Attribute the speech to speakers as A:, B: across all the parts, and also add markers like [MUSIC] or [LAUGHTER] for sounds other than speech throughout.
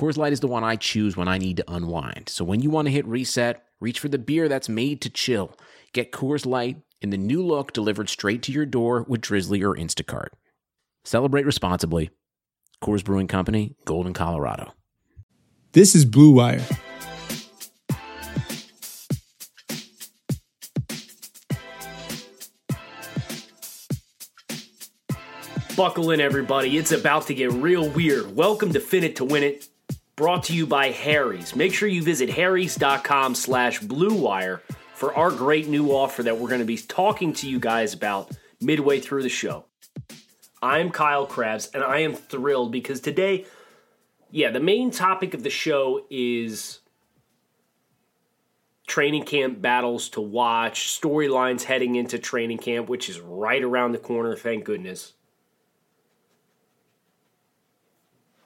A: Coors Light is the one I choose when I need to unwind. So when you want to hit reset, reach for the beer that's made to chill. Get Coors Light in the new look delivered straight to your door with Drizzly or Instacart. Celebrate responsibly. Coors Brewing Company, Golden, Colorado.
B: This is Blue Wire.
C: Buckle in, everybody. It's about to get real weird. Welcome to Fin It to Win It, brought to you by Harry's. Make sure you visit harrys.com slash bluewire for our great new offer that we're going to be talking to you guys about midway through the show. I'm Kyle Crabbs, and I am thrilled because today, yeah, the main topic of the show is training camp battles to watch, storylines heading into training camp, which is right around the corner, thank goodness.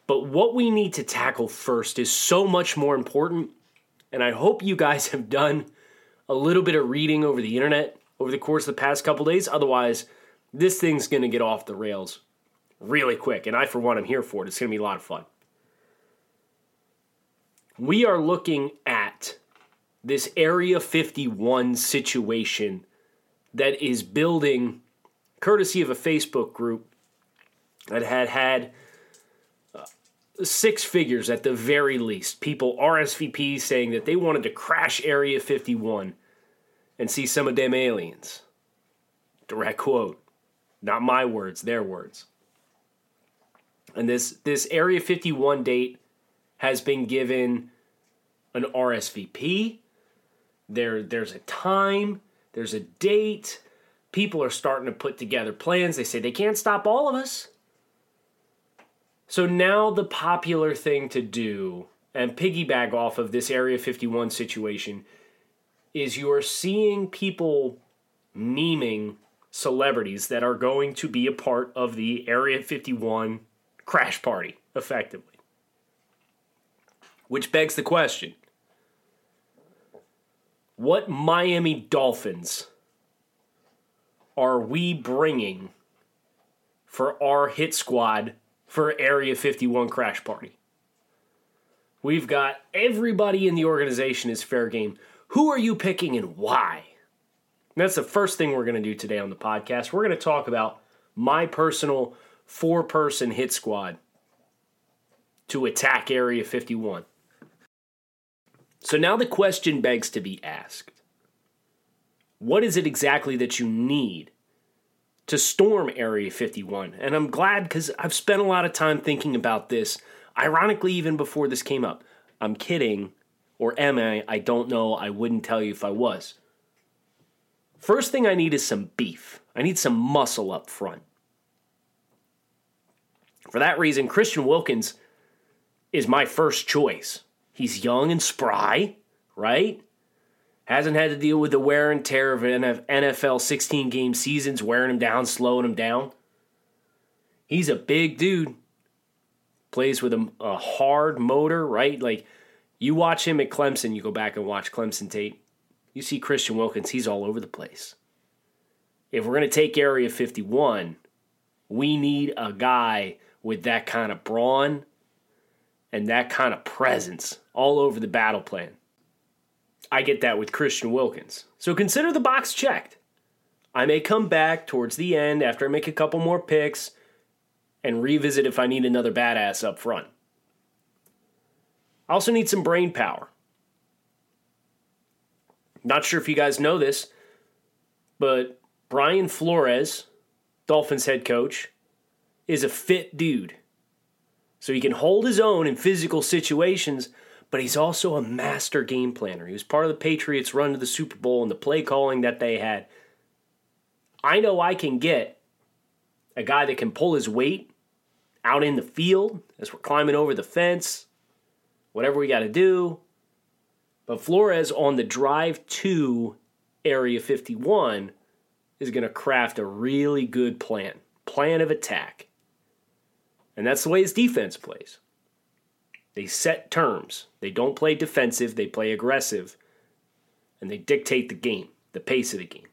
C: But what we need to tackle first is so much more important, and I hope you guys [LAUGHS] have done a little bit of reading over the internet over the course of the past couple days. Otherwise, this thing's going to get off the rails really quick, and I, for one, am here for it. It's going to be a lot of fun. We are looking at this Area 51 situation that is building courtesy of a Facebook group that had had six figures at the very least. People RSVP saying that they wanted to crash Area 51 and see some of them aliens. Direct quote. Not my words, their words. And this this Area 51 date has been given an RSVP. There there's a time, there's a date. People are starting to put together plans. They say they can't stop all of us. So now the popular thing to do and piggyback off of this Area 51 situation is you are seeing people memeing celebrities that are going to be a part of the Area 51 crash party, effectively. Which begs the question what Miami Dolphins are we bringing for our hit squad for Area 51 crash party? We've got everybody in the organization is fair game. Who are you picking and why? And that's the first thing we're going to do today on the podcast. We're going to talk about my personal four person hit squad to attack Area 51. So now the question begs to be asked What is it exactly that you need to storm Area 51? And I'm glad because I've spent a lot of time thinking about this, ironically, even before this came up. I'm kidding, or am I? I don't know. I wouldn't tell you if I was. First thing I need is some beef. I need some muscle up front. For that reason, Christian Wilkins is my first choice. He's young and spry, right? Hasn't had to deal with the wear and tear of an NFL 16 game seasons, wearing him down, slowing him down. He's a big dude. Plays with a, a hard motor, right? Like you watch him at Clemson, you go back and watch Clemson tape. You see Christian Wilkins, he's all over the place. If we're going to take Area 51, we need a guy with that kind of brawn and that kind of presence all over the battle plan. I get that with Christian Wilkins. So consider the box checked. I may come back towards the end after I make a couple more picks and revisit if I need another badass up front. I also need some brain power. Not sure if you guys know this, but Brian Flores, Dolphins head coach, is a fit dude. So he can hold his own in physical situations, but he's also a master game planner. He was part of the Patriots' run to the Super Bowl and the play calling that they had. I know I can get a guy that can pull his weight out in the field as we're climbing over the fence, whatever we got to do. But Flores on the drive to Area 51 is going to craft a really good plan, plan of attack. And that's the way his defense plays. They set terms. They don't play defensive, they play aggressive. And they dictate the game, the pace of the game.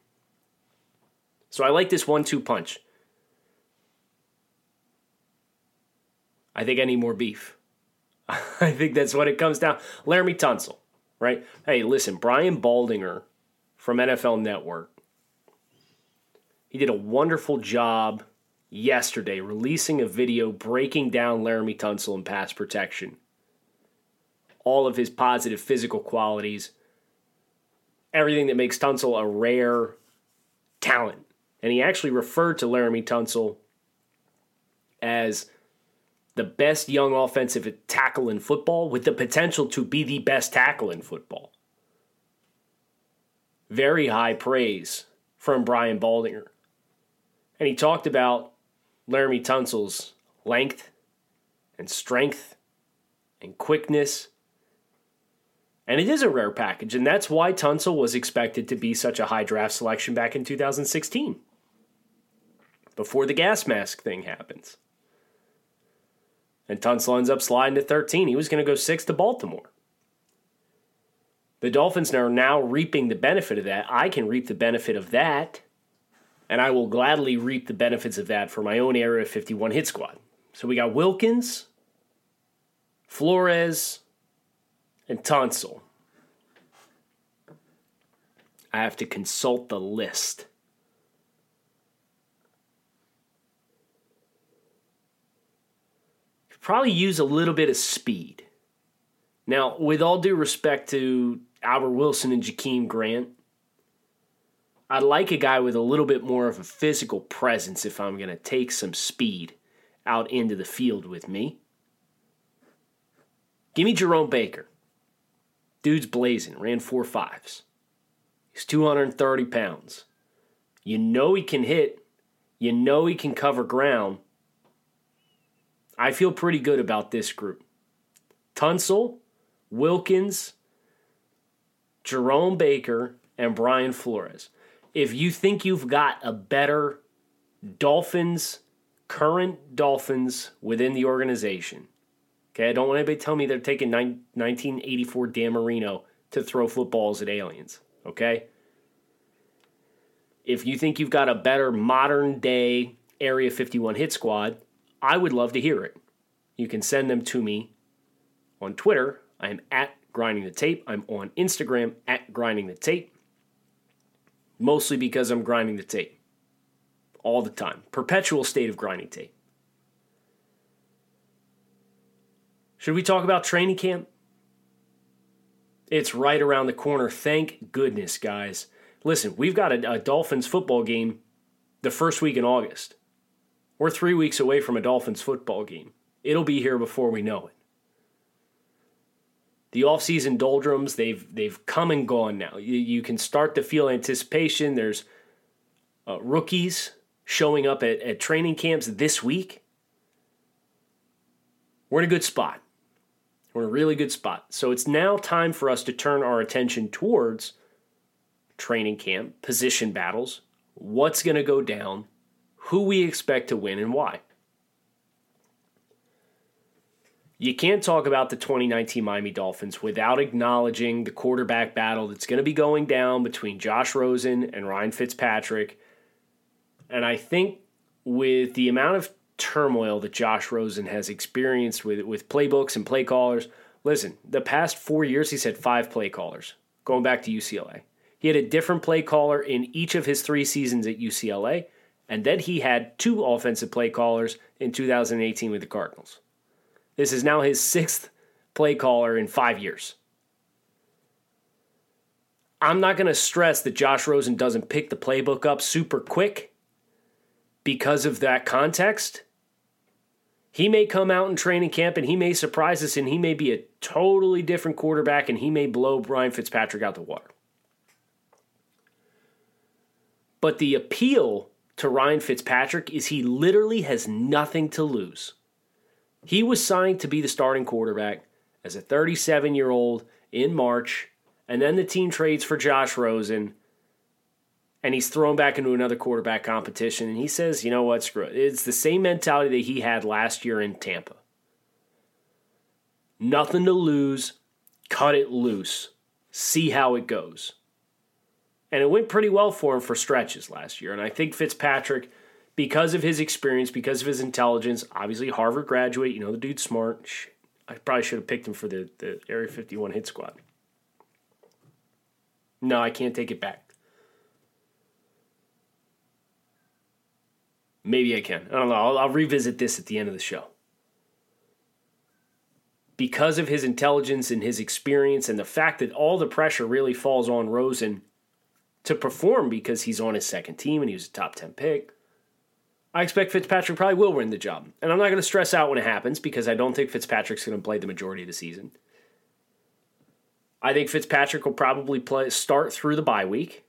C: So I like this one two punch. I think I need more beef. [LAUGHS] I think that's what it comes down. Laremy Tunsil, right? Hey, listen, Brian Baldinger from NFL Network. He did a wonderful job yesterday releasing a video breaking down Laremy Tunsil and pass protection. All of his positive physical qualities, everything that makes Tunsil a rare talent. And he actually referred to Laremy Tunsil as the best young offensive tackle in football with the potential to be the best tackle in football. Very high praise from Brian Baldinger. And he talked about Laremy Tunsil's length and strength and quickness. And it is a rare package, and that's why Tunsil was expected to be such a high draft selection back in 2016, before the gas mask thing happens. And Tunsil ends up sliding to 13. He was going to go six to Baltimore. The Dolphins are now reaping the benefit of that. I can reap the benefit of that, and I will gladly reap the benefits of that for my own Area 51 hit squad. So we got Wilkins, Flores, and Tunsil. I have to consult the list. probably use a little bit of speed. Now, with all due respect to Albert Wilson and Jakeem Grant, I'd like a guy with a little bit more of a physical presence if I'm going to take some speed out into the field with me. Give me Jerome Baker. Dude's blazing, ran four fives. He's 230 pounds. You know he can hit, you know he can cover ground, I feel pretty good about this group. Tunsil, Wilkins, Jerome Baker, and Brian Flores. If you think you've got a better Dolphins, current Dolphins within the organization, okay, I don't want anybody to tell me they're taking 1984 Dan Marino to throw footballs at aliens, okay? If you think you've got a better modern day Area 51 hit squad, I would love to hear it. You can send them to me on Twitter. I am at grinding the tape. I'm on Instagram at grinding the tape. Mostly because I'm grinding the tape all the time. Perpetual state of grinding tape. Should we talk about training camp? It's right around the corner. Thank goodness, guys. Listen, we've got a, a Dolphins football game the first week in August. We're three weeks away from a Dolphins football game. It'll be here before we know it. The offseason doldrums, they've they've come and gone now. You, you can start to feel anticipation. There's uh, rookies showing up at, at training camps this week. We're in a good spot. We're in a really good spot. So it's now time for us to turn our attention towards training camp, position battles, what's going to go down, who we expect to win, and why. You can't talk about the 2019 Miami Dolphins without acknowledging the quarterback battle that's going to be going down between Josh Rosen and Ryan Fitzpatrick. And I think with the amount of turmoil that Josh Rosen has experienced with with playbooks and play callers, listen, the past 4 years he's had 5 play callers going back to UCLA. He had a different play caller in each of his 3 seasons at UCLA, and then he had two offensive play callers in 2018 with the Cardinals. This is now his sixth play caller in five years. I'm not going to stress that Josh Rosen doesn't pick the playbook up super quick because of that context. He may come out in training camp and he may surprise us and he may be a totally different quarterback and he may blow Brian Fitzpatrick out the water. But the appeal to Ryan Fitzpatrick is he literally has nothing to lose. He was signed to be the starting quarterback as a 37 year old in March and then the team trades for Josh Rosen, and he's thrown back into another quarterback competition, and he says, you know what, screw it. It's the same mentality that he had last year in Tampa. Nothing to lose, cut it loose, see how it goes. And it went pretty well for him for stretches last year. And I think Fitzpatrick, because of his experience, because of his intelligence, obviously Harvard graduate, you know, the dude's smart. I probably should have picked him for the, the Area 51 hit squad. No, I can't take it back. Maybe I can. I don't know. I'll, I'll, revisit this at the end of the show. Because of his intelligence and his experience, and the fact that all the pressure really falls on Rosen to perform because he's on his second team and he was a top 10 pick, I expect Fitzpatrick probably will win the job. And I'm not going to stress out when it happens because I don't think Fitzpatrick's going to play the majority of the season. I think Fitzpatrick will probably play start through the bye week.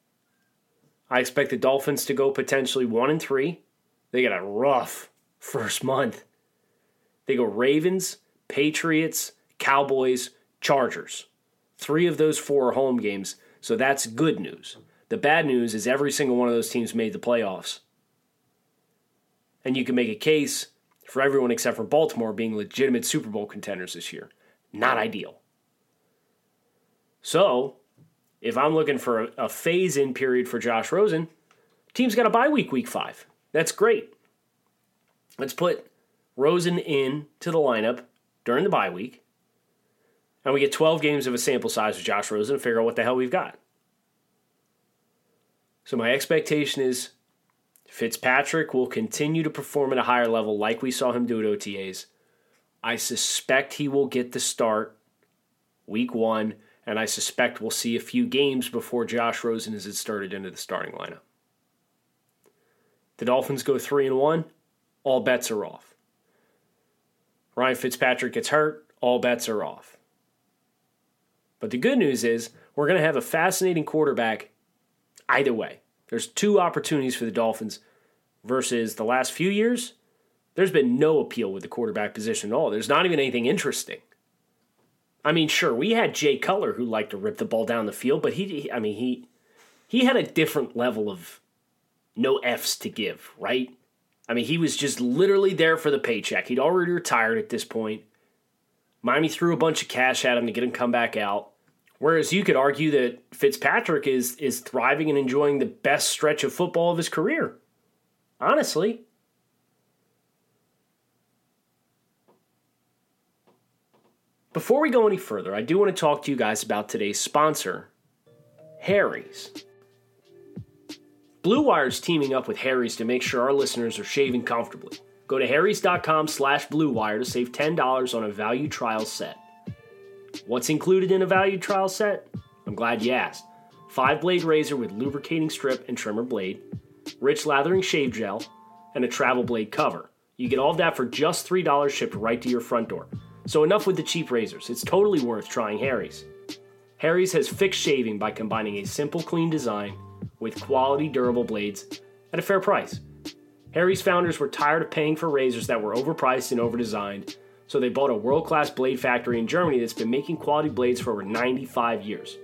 C: I expect the Dolphins to go potentially 1 and 3. They got a rough first month. They go Ravens, Patriots, Cowboys, Chargers. Three of those four are home games, so that's good news. The bad news is every single one of those teams made the playoffs. And you can make a case for everyone except for Baltimore being legitimate Super Bowl contenders this year. Not ideal. So, if I'm looking for a, a phase in period for Josh Rosen, team's got a bye week, week five. That's great. Let's put Rosen in to the lineup during the bye week, and we get 12 games of a sample size with Josh Rosen and figure out what the hell we've got. So my expectation is Fitzpatrick will continue to perform at a higher level like we saw him do at OTAs. I suspect he will get the start week one, and I suspect we'll see a few games before Josh Rosen is started into the starting lineup. The Dolphins go three and one, all bets are off. Ryan Fitzpatrick gets hurt, all bets are off. But the good news is we're going to have a fascinating quarterback either way. There's two opportunities for the Dolphins versus the last few years. There's been no appeal with the quarterback position at all. There's not even anything interesting. I mean, sure, we had Jay Cutler who liked to rip the ball down the field, but he, I mean, he, he had a different level of no F's to give, right? I mean, he was just literally there for the paycheck. He'd already retired at this point. Miami threw a bunch of cash at him to get him come back out. Whereas you could argue that Fitzpatrick is is thriving and enjoying the best stretch of football of his career. Honestly. Before we go any further, I do want to talk to you guys about today's sponsor, Harry's. Blue Wire's teaming up with Harry's to make sure our listeners are shaving comfortably. Go to harrys.com slash bluewire to save $10 on a value trial set. What's included in a value trial set? I'm glad you asked. Five blade razor with lubricating strip and trimmer blade, rich lathering shave gel, and a travel blade cover. You get all of that for just $3 shipped right to your front door. So enough with the cheap razors. It's totally worth trying Harry's. Harry's has fixed shaving by combining a simple, clean design with quality, durable blades at a fair price. Harry's founders were tired of paying for razors that were overpriced and overdesigned, so they bought a world class blade factory in Germany that's been making quality blades for over 95 years.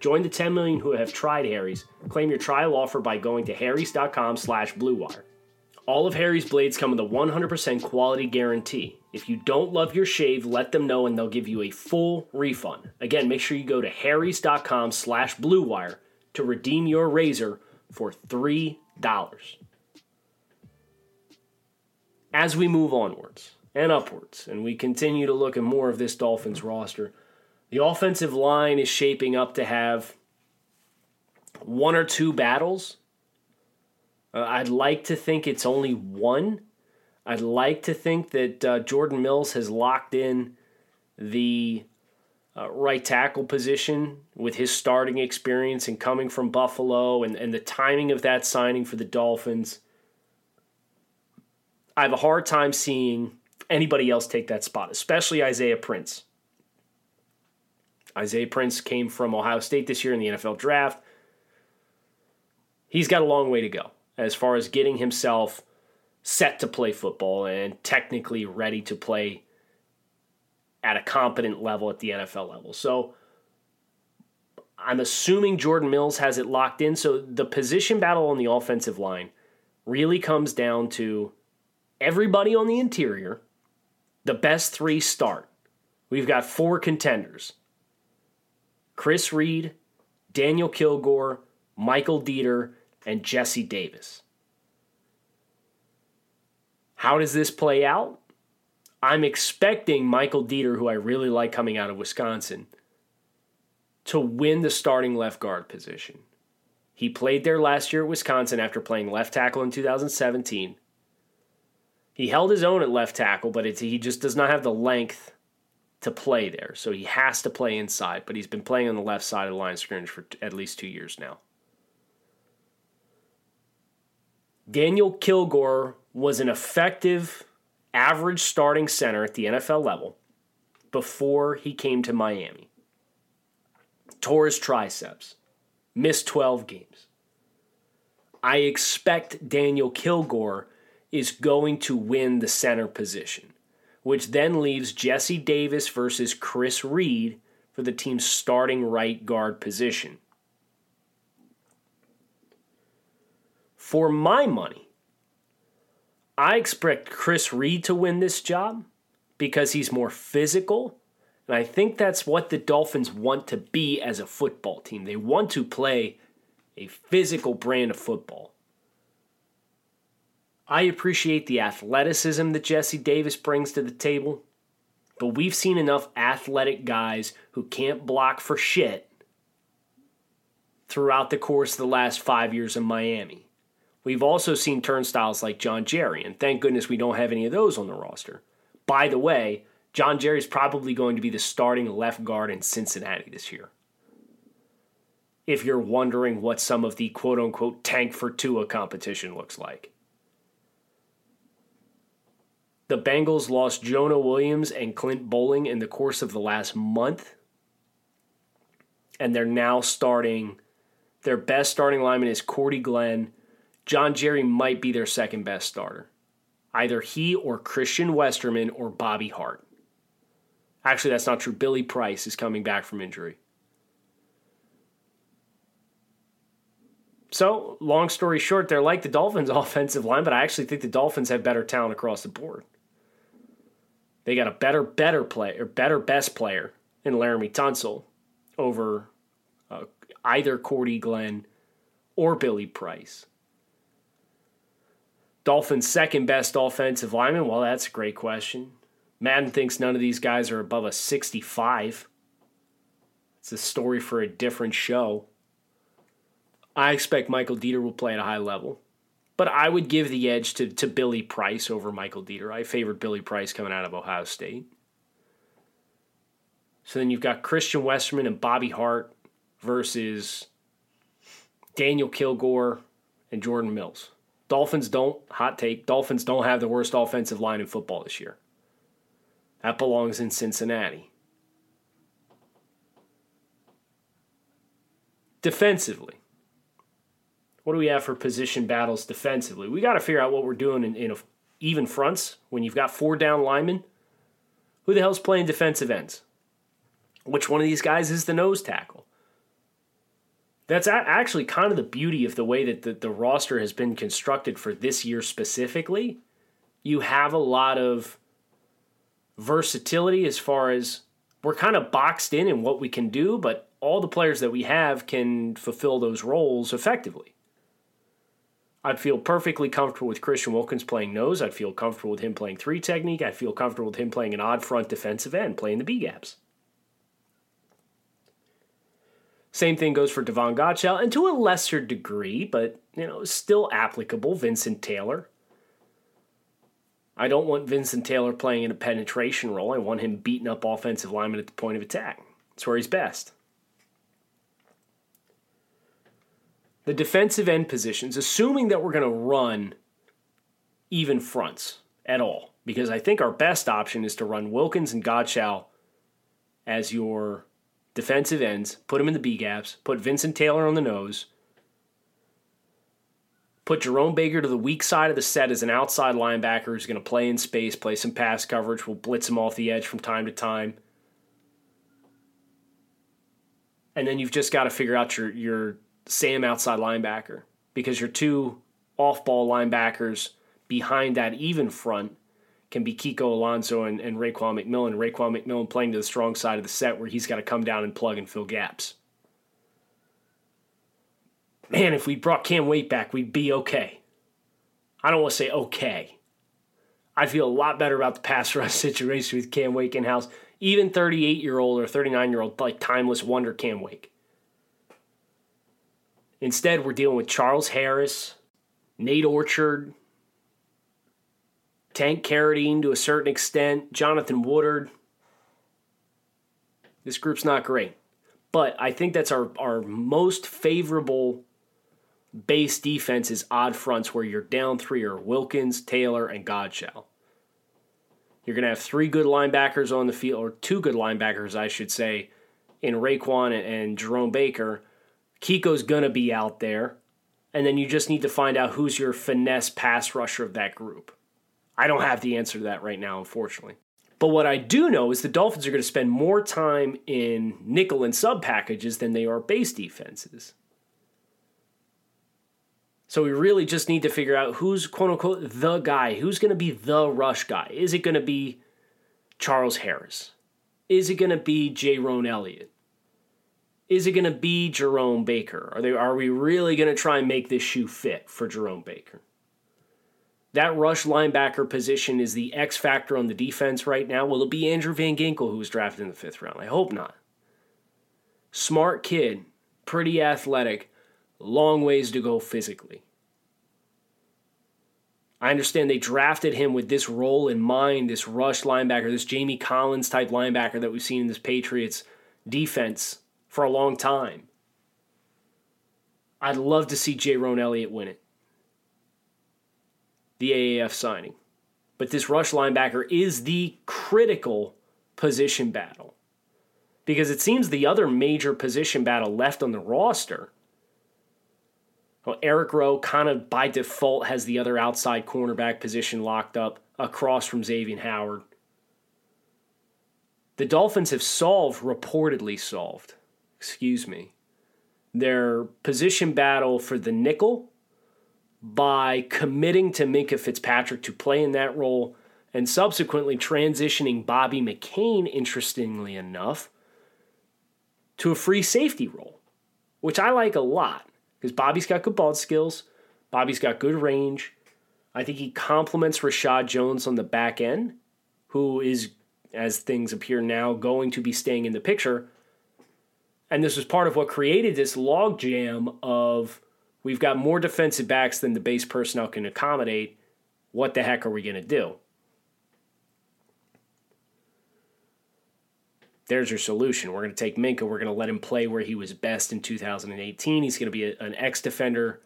C: Join the 10 million who have tried Harry's. Claim your trial offer by going to harrys.com slash bluewire. All of Harry's blades come with a 100% quality guarantee. If you don't love your shave, let them know and they'll give you a full refund. Again, make sure you go to harrys.com slash bluewire to redeem your razor for $3. As we move onwards and upwards, and we continue to look at more of this Dolphins roster, the offensive line is shaping up to have one or two battles. Uh, I'd like to think it's only one. I'd like to think that uh, Jordan Mills has locked in the uh, right tackle position with his starting experience and coming from Buffalo and, and the timing of that signing for the Dolphins. I have a hard time seeing anybody else take that spot, especially Isaiah Prince. Isaiah Prince came from Ohio State this year in the NFL draft. He's got a long way to go as far as getting himself set to play football and technically ready to play at a competent level at the NFL level. So I'm assuming Jordan Mills has it locked in. So the position battle on the offensive line really comes down to everybody on the interior, the best three start. We've got four contenders Chris Reed, Daniel Kilgore, Michael Deiter, and Jesse Davis. How does this play out? I'm expecting Michael Deiter, who I really like coming out of Wisconsin, to win the starting left guard position. He played there last year at Wisconsin after playing left tackle in 2017. He held his own at left tackle, but he just does not have the length to play there. So he has to play inside, but he's been playing on the left side of the line of scrimmage for at least two years now. Daniel Kilgore was an effective average starting center at the NFL level before he came to Miami. Tore his triceps, missed 12 games. I expect Daniel Kilgore is going to win the center position, which then leaves Jesse Davis versus Chris Reed for the team's starting right guard position. For my money, I expect Chris Reed to win this job because he's more physical. And I think that's what the Dolphins want to be as a football team. They want to play a physical brand of football. I appreciate the athleticism that Jesse Davis brings to the table, but we've seen enough athletic guys who can't block for shit throughout the course of the last five years in Miami. We've also seen turnstiles like John Jerry, and thank goodness we don't have any of those on the roster. By the way, John Jerry is probably going to be the starting left guard in Cincinnati this year. If you're wondering what some of the quote unquote tank for Tua competition looks like. The Bengals lost Jonah Williams and Clint Boling in the course of the last month. And they're now starting, their best starting lineman is Cordy Glenn John Jerry might be their second best starter. Either he or Christian Westerman or Bobby Hart. Actually, that's not true. Billy Price is coming back from injury. So, long story short, they're like the Dolphins' [LAUGHS] offensive line, but I actually think the Dolphins have better talent across the board. They got a better, better player, better best player in Laremy Tunsil over uh, either Cordy Glenn or Billy Price. Dolphins' second best offensive lineman? Well, that's a great question. Madden thinks none of these guys are above a 65. It's a story for a different show. I expect Michael Deiter will play at a high level, but I would give the edge to, to Billy Price over Michael Deiter. I favored Billy Price coming out of Ohio State. So then you've got Christian Westerman and Bobby Hart versus Daniel Kilgore and Jordan Mills. Dolphins don't, hot take, Dolphins don't have the worst offensive line in football this year. That belongs in Cincinnati. Defensively, what do we have for position battles defensively? We got to figure out what we're doing in, in a, even fronts when you've got four down linemen. Who the hell's playing defensive ends? Which one of these guys is the nose tackle? That's actually kind of the beauty of the way that the, the roster has been constructed for this year specifically. You have a lot of versatility as far as we're kind of boxed in in what we can do, but all the players that we have can fulfill those roles effectively. I'd feel perfectly comfortable with Christian Wilkins playing nose. I'd feel comfortable with him playing three technique. I'd feel comfortable with him playing an odd front defensive end, playing the B gaps. Same thing goes for Davon Godchaux, and to a lesser degree, but you know, still applicable, Vincent Taylor. I don't want Vincent Taylor playing in a penetration role. I want him beating up offensive linemen at the point of attack. That's where he's best. The defensive end positions, assuming that we're going to run even fronts at all, because I think our best option is to run Wilkins and Godchaux as your defensive ends, put him in the B gaps, put Vincent Taylor on the nose, put Jerome Baker to the weak side of the set as an outside linebacker who's going to play in space, play some pass coverage, we'll blitz him off the edge from time to time. And then you've just got to figure out your your Sam outside linebacker because your two off ball linebackers behind that even front can be Kiko Alonso and, and Raekwon McMillan. Raekwon McMillan playing to the strong side of the set where he's got to come down and plug and fill gaps. Man, if we brought Cam Wake back, we'd be okay. I don't want to say okay. I feel a lot better about the pass [LAUGHS] rush situation with Cam Wake in house. Even 38 year old or 39 year old, like timeless wonder Cam Wake. Instead, we're dealing with Charles Harris, Nate Orchard, Tank Carradine to a certain extent, Jonathan Woodard. This group's not great. But I think that's our, our most favorable base defense is odd fronts where you're down three are Wilkins, Taylor, and Godchaux. You're going to have three good linebackers on the field, or two good linebackers, I should say, in Raekwon and, and Jerome Baker. Kiko's going to be out there. And then you just need to find out who's your finesse pass rusher of that group. I don't have the answer to that right now, unfortunately. But what I do know is the Dolphins are going to spend more time in nickel and sub packages than they are base defenses. So we really just need to figure out who's quote unquote the guy. Who's going to be the rush guy? Is it going to be Charles Harris? Is it going to be Jayrone Elliott? Is it going to be Jerome Baker? Are they are we really going to try and make this shoe fit for Jerome Baker? That rush linebacker position is the X factor on the defense right now. Will it be Andrew Van Ginkel who was drafted in the fifth round? I hope not. Smart kid, pretty athletic, long ways to go physically. I understand they drafted him with this role in mind, this rush linebacker, this Jamie Collins type linebacker that we've seen in this Patriots defense for a long time. I'd love to see Jayrone Elliott win it. The AAF signing. But this rush linebacker is the critical position battle. Because it seems the other major position battle left on the roster well, Eric Rowe kind of by default has the other outside cornerback position locked up across from Xavien Howard. The Dolphins have solved, reportedly solved, excuse me, their position battle for the nickel by committing to Minkah Fitzpatrick to play in that role and subsequently transitioning Bobby McCain, interestingly enough, to a free safety role, which I like a lot because Bobby's got good ball skills. Bobby's got good range. I think he complements Reshad Jones on the back end, who is, as things appear now, going to be staying in the picture. And this was part of what created this logjam of we've got more defensive backs than the base personnel can accommodate. What the heck are we going to do? there's your solution. We're going to take Minkah. We're going to let him play where he was best in 2018. He's going to be a, an X defender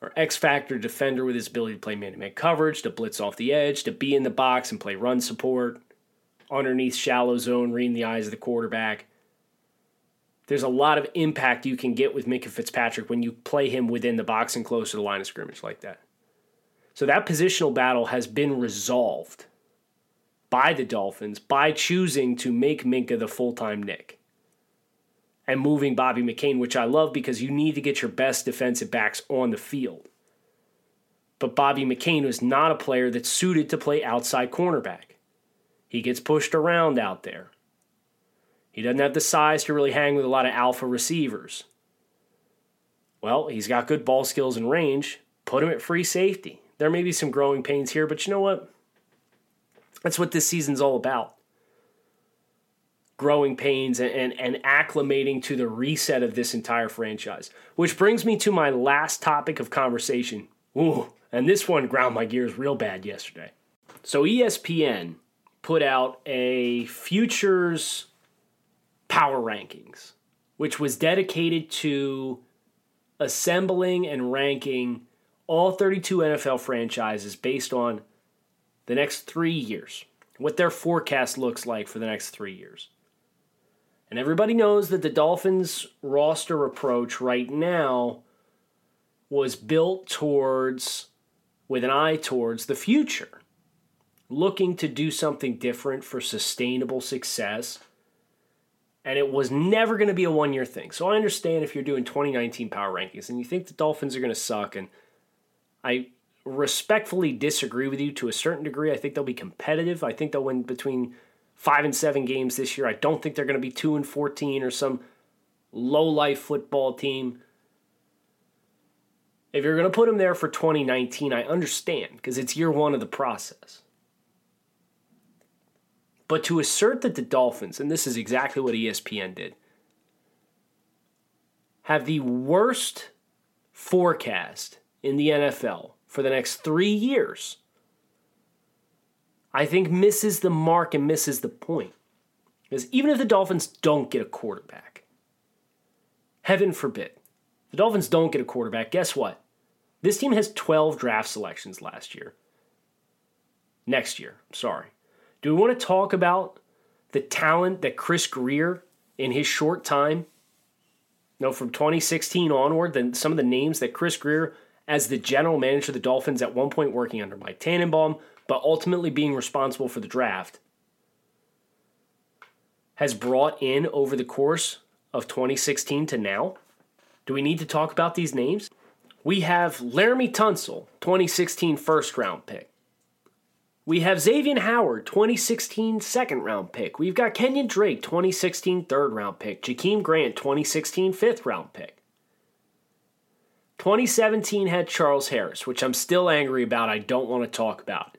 C: or X factor defender with his ability to play man to man coverage, to blitz off the edge, to be in the box and play run support, underneath shallow zone, reading the eyes of the quarterback. There's a lot of impact you can get with Minkah Fitzpatrick when you play him within the box and close to the line of scrimmage like that. So that positional battle has been resolved by the Dolphins by choosing to make Minkah the full time Nick and moving Bobby McCain, which I love because you need to get your best defensive backs on the field. But Bobby McCain was not a player that's suited to play outside cornerback. He gets pushed around out there. He doesn't have the size to really hang with a lot of alpha receivers. Well, he's got good ball skills and range. Put him at free safety. There may be some growing pains here, but you know what? That's what this season's all about. Growing pains and, and, and acclimating to the reset of this entire franchise. Which brings me to my last topic of conversation. Ooh, and this one ground my gears real bad yesterday. So ESPN put out a futures power rankings, which was dedicated to assembling and ranking all 32 NFL franchises based on the next three years, what their forecast looks like for the next three years. And everybody knows that the Dolphins roster approach right now was built towards, with an eye towards the future, looking to do something different for sustainable success And it was never going to be a one year thing. So I understand if you're doing 2019 power rankings and you think the Dolphins are going to suck. And I respectfully disagree with you to a certain degree. I think they'll be competitive. I think they'll win between five and seven games this year. I don't think they're going to be two and 14 or some low life football team. If you're going to put them there for 2019, I understand because it's year one of the process. But to assert that the Dolphins, and this is exactly what ESPN did, have the worst forecast in the NFL for the next three years, I think misses the mark and misses the point. Because even if the Dolphins don't get a quarterback, heaven forbid, the Dolphins don't get a quarterback, guess what? This team has 12 draft selections last year. Next year, sorry. Do we want to talk about the talent that Chris Grier in his short time, you know, from 2016 onward, then some of the names that Chris Grier as the general manager of the Dolphins, at one point working under Mike Tannenbaum, but ultimately being responsible for the draft, has brought in over the course of 2016 to now? Do we need to talk about these names? We have Laremy Tunsil, 2016 first round pick. We have Xavien Howard, 2016 second round pick. We've got Kenyon Drake, 2016 third round pick. Jakeem Grant, 2016 fifth round pick. 2017 had Charles Harris, which I'm still angry about. I don't want to talk about.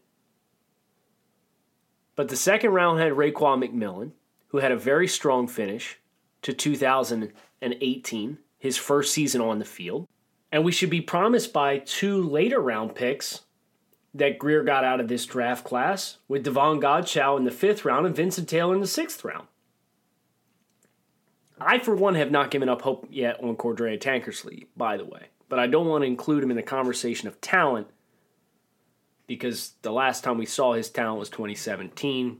C: But the second round had Raekwon McMillan, who had a very strong finish to 2018, his first season on the field. And we should be promised by two later round picks that Grier got out of this draft class with Davon Godchaux in the fifth round and Vincent Taylor in the sixth round. I, for one, have not given up hope yet on Cordrea Tankersley, by the way, but I don't want to include him in the conversation of talent because the last time we saw his talent was 2017.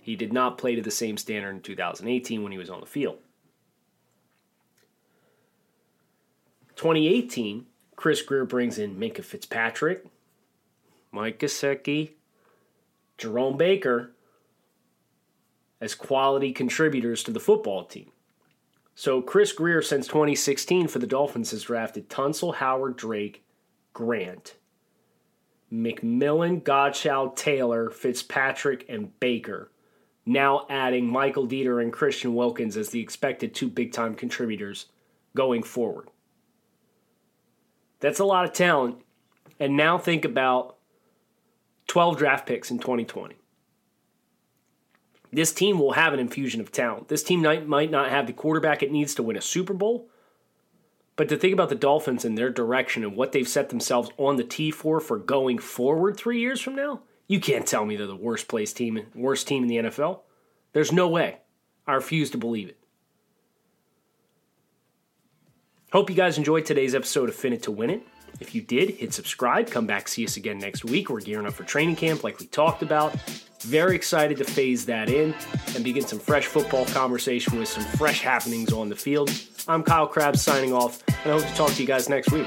C: He did not play to the same standard in 2018 when he was on the field. 2018, Chris Grier brings in Minkah Fitzpatrick, Mike Gesicki, Jerome Baker as quality contributors to the football team. So Chris Grier since 2016 for the Dolphins, has drafted Tunsil, Howard, Drake, Grant, McMillan, Godchaux, Taylor, Fitzpatrick, and Baker. Now adding Michael Deiter and Christian Wilkins as the expected two big time contributors going forward. That's a lot of talent. And now think about 12 draft picks in 2020. This team will have an infusion of talent. This team might not have the quarterback it needs to win a Super Bowl, but to think about the Dolphins and their direction and what they've set themselves on the tee for for going forward three years from now, you can't tell me they're the worst placed team, worst team in the NFL. There's no way. I refuse to believe it. Hope you guys enjoyed today's episode of Fin It to Win It. If you did, hit subscribe. Come back, see us again next week. We're gearing up for training camp, like we talked about. Very excited to phase that in and begin some fresh football conversation with some fresh happenings on the field. I'm Kyle Crabbs signing off, and I hope to talk to you guys next week.